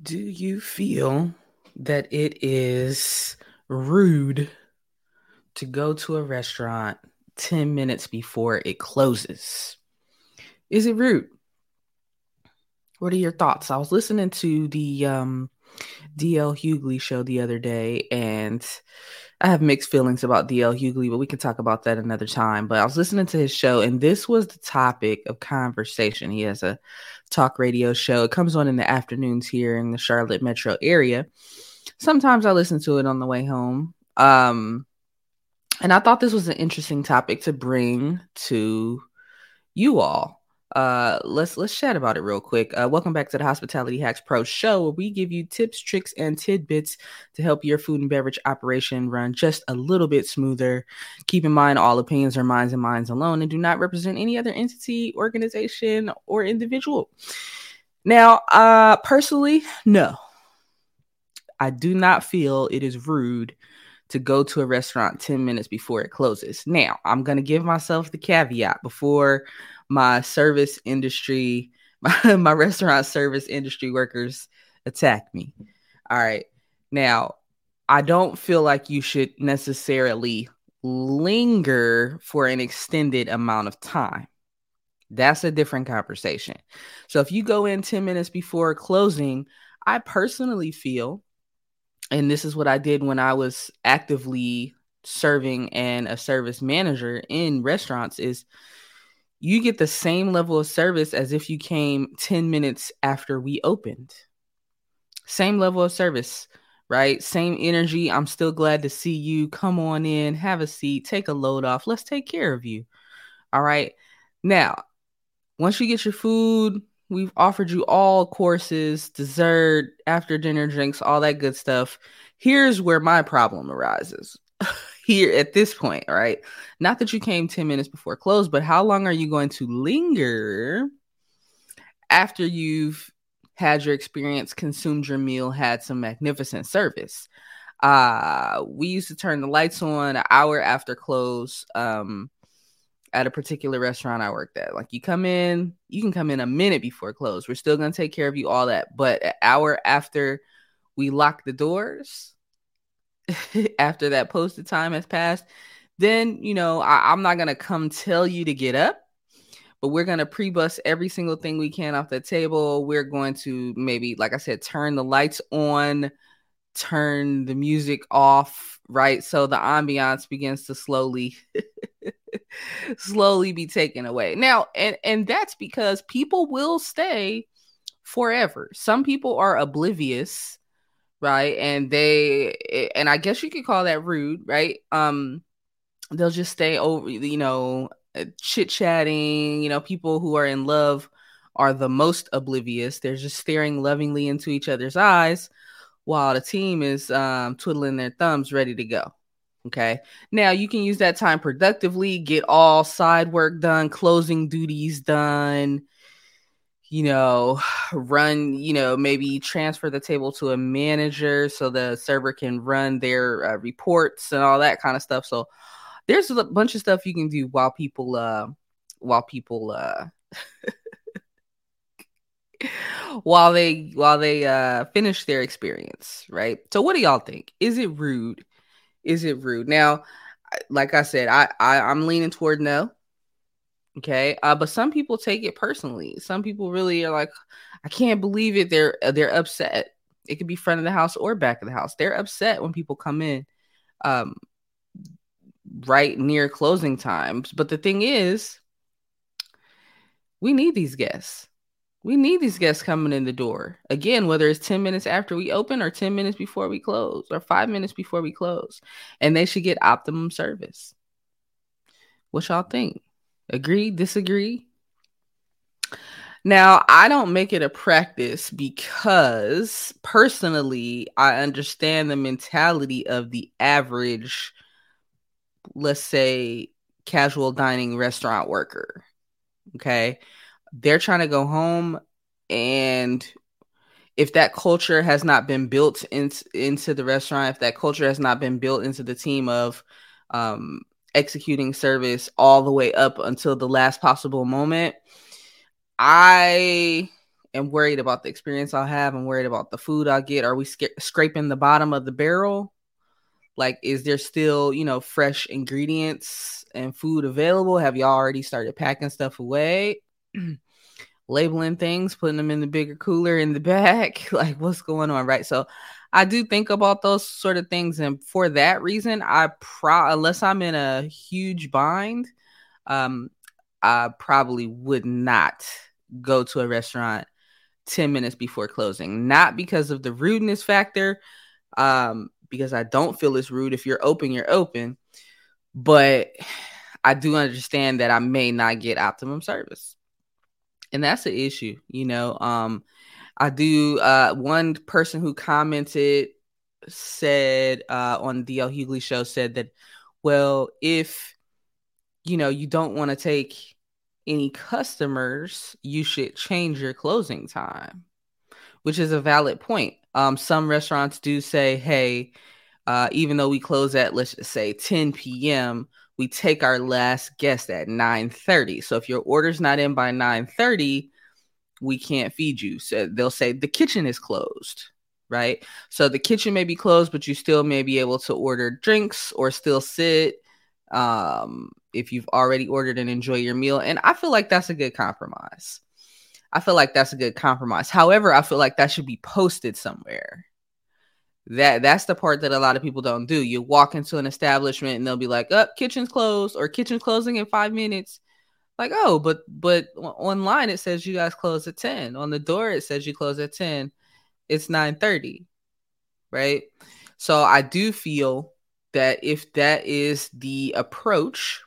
Do you feel that it is rude to go to a restaurant 10 minutes before it closes? Is it rude? What are your thoughts? I was listening to the um, DL Hughley show the other day, and I have mixed feelings about DL Hughley, but we can talk about that another time. But I was listening to his show, and this was the topic of conversation. He has a talk radio show. It comes on in the afternoons here in the Charlotte metro area. Sometimes I listen to it on the way home. Um, and I thought this was an interesting topic to bring to you all uh let's let's chat about it real quick. Uh welcome back to the hospitality hacks pro show where we give you tips tricks and tidbits to help your food and beverage operation run just a little bit smoother. Keep in mind all opinions are minds and minds alone and do not represent any other entity organization or individual. Now uh personally no. I do not feel it is rude to go to a restaurant 10 minutes before it closes. Now i'm to give myself the caveat before my service industry, my, my restaurant service industry workers attack me. All right. Now, I don't feel like you should necessarily linger for an extended amount of time. That's a different conversation. So if you go in 10 minutes before closing, I personally feel, and this is what I did when I was actively serving and a service manager in restaurants, is you get the same level of service as if you came 10 minutes after we opened. Same level of service, right? Same energy. I'm still glad to see you. Come on in, have a seat, take a load off. Let's take care of you. All right. Now, once you get your food, we've offered you all courses, dessert, after dinner drinks, all that good stuff. Here's where my problem arises. here at this point, right? Not that you came 10 minutes before close, but how long are you going to linger after you've had your experience, consumed your meal, had some magnificent service? Uh, we used to turn the lights on an hour after close. Um, at a particular restaurant I worked at. Like you come in, you can come in a minute before close. We're still gonna take care of you, all that. But an hour after we lock the doors, after that posted time has passed, then you know I, am not gonna come tell you to get up, but we're gonna pre-bus every single thing we can off the table. We're going to maybe, like I said, turn the lights on, turn the music off, right? So the ambiance begins to slowly slowly be taken away. Now, and and that's because people will stay forever. Some people are oblivious right? And they and i guess you could call that rude right? Um they'll just stay over you know uh, chit chatting you know people who are in love are the most oblivious. They're just staring lovingly into each other's eyes while the team is um, twiddling their thumbs ready to go okay? Now you can use that time productively get all side work done closing duties done you know, run, you know, maybe transfer the table to a manager so the server can run their uh, reports and all that kind of stuff. So there's a bunch of stuff you can do while people, uh, while people, uh, while they while they uh finish their experience right? So what do y'all think? Is it rude? Is it rude? Now like i said i, I i'm leaning toward no Okay. Uh, but some people take it personally. Some people really are like, I can't believe it. They're uh, they're upset. It could be front of the house or back of the house. They're upset when people come in um right near closing times. But the thing is, we need these guests. We need these guests coming in the door. Again, whether it's 10 minutes after we open or 10 minutes before we close or 5 minutes before we close. And they should get optimum service. What y'all think? Agree? Disagree? Now, I don't make it a practice because personally, I understand the mentality of the average, let's say, casual dining restaurant worker. Okay. They're trying to go home, and if that culture has not been built in, into the restaurant, if that culture has not been built into the team of um, executing service all the way up until the last possible moment. I am worried about the experience I'll have. I'm worried about the food I'll get. Are we scraping the bottom of the barrel? Like, is there still, you know, fresh ingredients and food available? Have y'all already started packing stuff away? Labeling things, putting them in the bigger cooler in the back? Like, what's going on? Right. So, I do think about those sort of things. And for that reason, I pro unless I'm in a huge bind, um, I probably would not go to a restaurant 10 minutes before closing. Not because of the rudeness factor, um, because I don't feel it's rude. If you're open, you're open. But I do understand that I may not get optimum service. And that's the issue, you know. Um, I do uh one person who commented said uh on the DL Hughley show said that, well, if you know you don't want to take any customers, you should change your closing time, which is a valid point. Um, some restaurants do say, hey, uh, even though we close at let's just say 10 p.m., we take our last guest at 9:30. So if your order's not in by 9:30, we can't feed you. So they'll say the kitchen is closed, right? So the kitchen may be closed, but you still may be able to order drinks or still sit um, if you've already ordered and enjoy your meal. And I feel like that's a good compromise. I feel like that's a good compromise. However, I feel like that should be posted somewhere. That that's the part that a lot of people don't do. You walk into an establishment and they'll be like, "Up, oh, kitchen's closed," or "Kitchen's closing in five minutes." Like, oh, but but online it says you guys close at ten. On the door it says you close at ten. It's nine thirty, right? So I do feel that if that is the approach,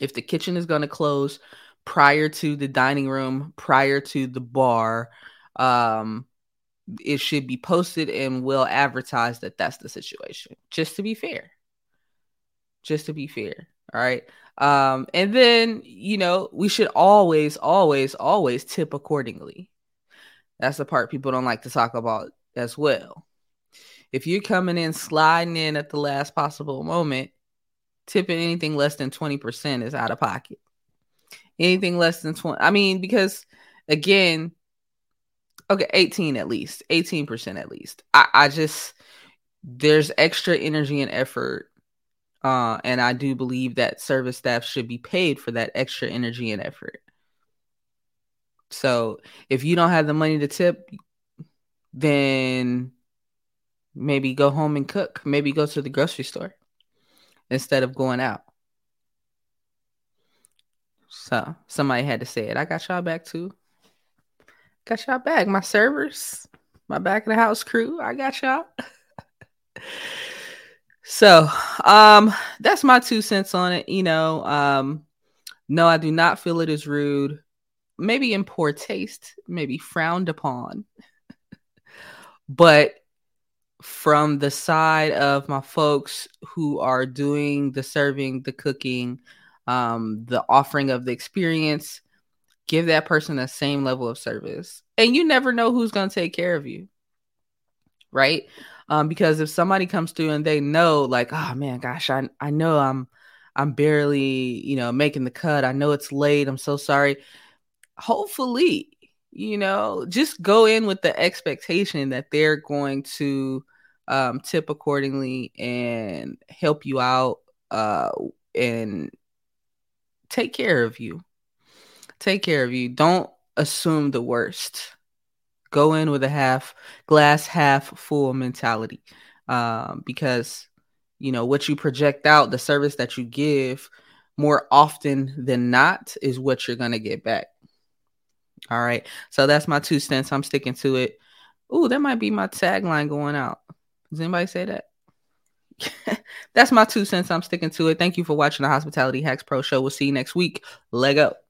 if the kitchen is going to close prior to the dining room, prior to the bar, um, it should be posted and well advertised that that's the situation. Just to be fair. Just to be fair. All right. Um, and then, you know, we should always, always, always tip accordingly. That's the part people don't like to talk about as well. If you're coming in sliding in at the last possible moment, tipping anything less than 20% is out of pocket. Anything less than 20, I mean, because again, okay, 18 at least, 18% at least. I, I just, there's extra energy and effort. Uh, and I do believe that service staff should be paid for that extra energy and effort. So if you don't have the money to tip, then maybe go home and cook. Maybe go to the grocery store instead of going out. So somebody had to say it. I got y'all back too. Got y'all back. My servers, my back of the house crew. I got y'all. so um that's my two cents on it. You know, um, no, I do not feel it is rude. Maybe in poor taste, maybe frowned upon. but from the side of my folks who are doing the serving, the cooking, um, the offering of the experience, give that person the same level of service. And you never know who's going to take care of you. Right? Um, because if somebody comes through and they know, like, oh man, gosh, I, I know I'm I'm barely, you know, making the cut. I know it's late. I'm so sorry. Hopefully, you know, just go in with the expectation that they're going to um, tip accordingly and help you out uh, and take care of you. Take care of you. Don't assume the worst. Go in with a half glass half full mentality um, because you know what you project out, the service that you give, more often than not, is what you're gonna get back. All right, so that's my two cents. I'm sticking to it. Ooh, that might be my tagline going out. Does anybody say that? That's my two cents. I'm sticking to it. Thank you for watching the Hospitality Hacks Pro Show. We'll see you next week. Leg up.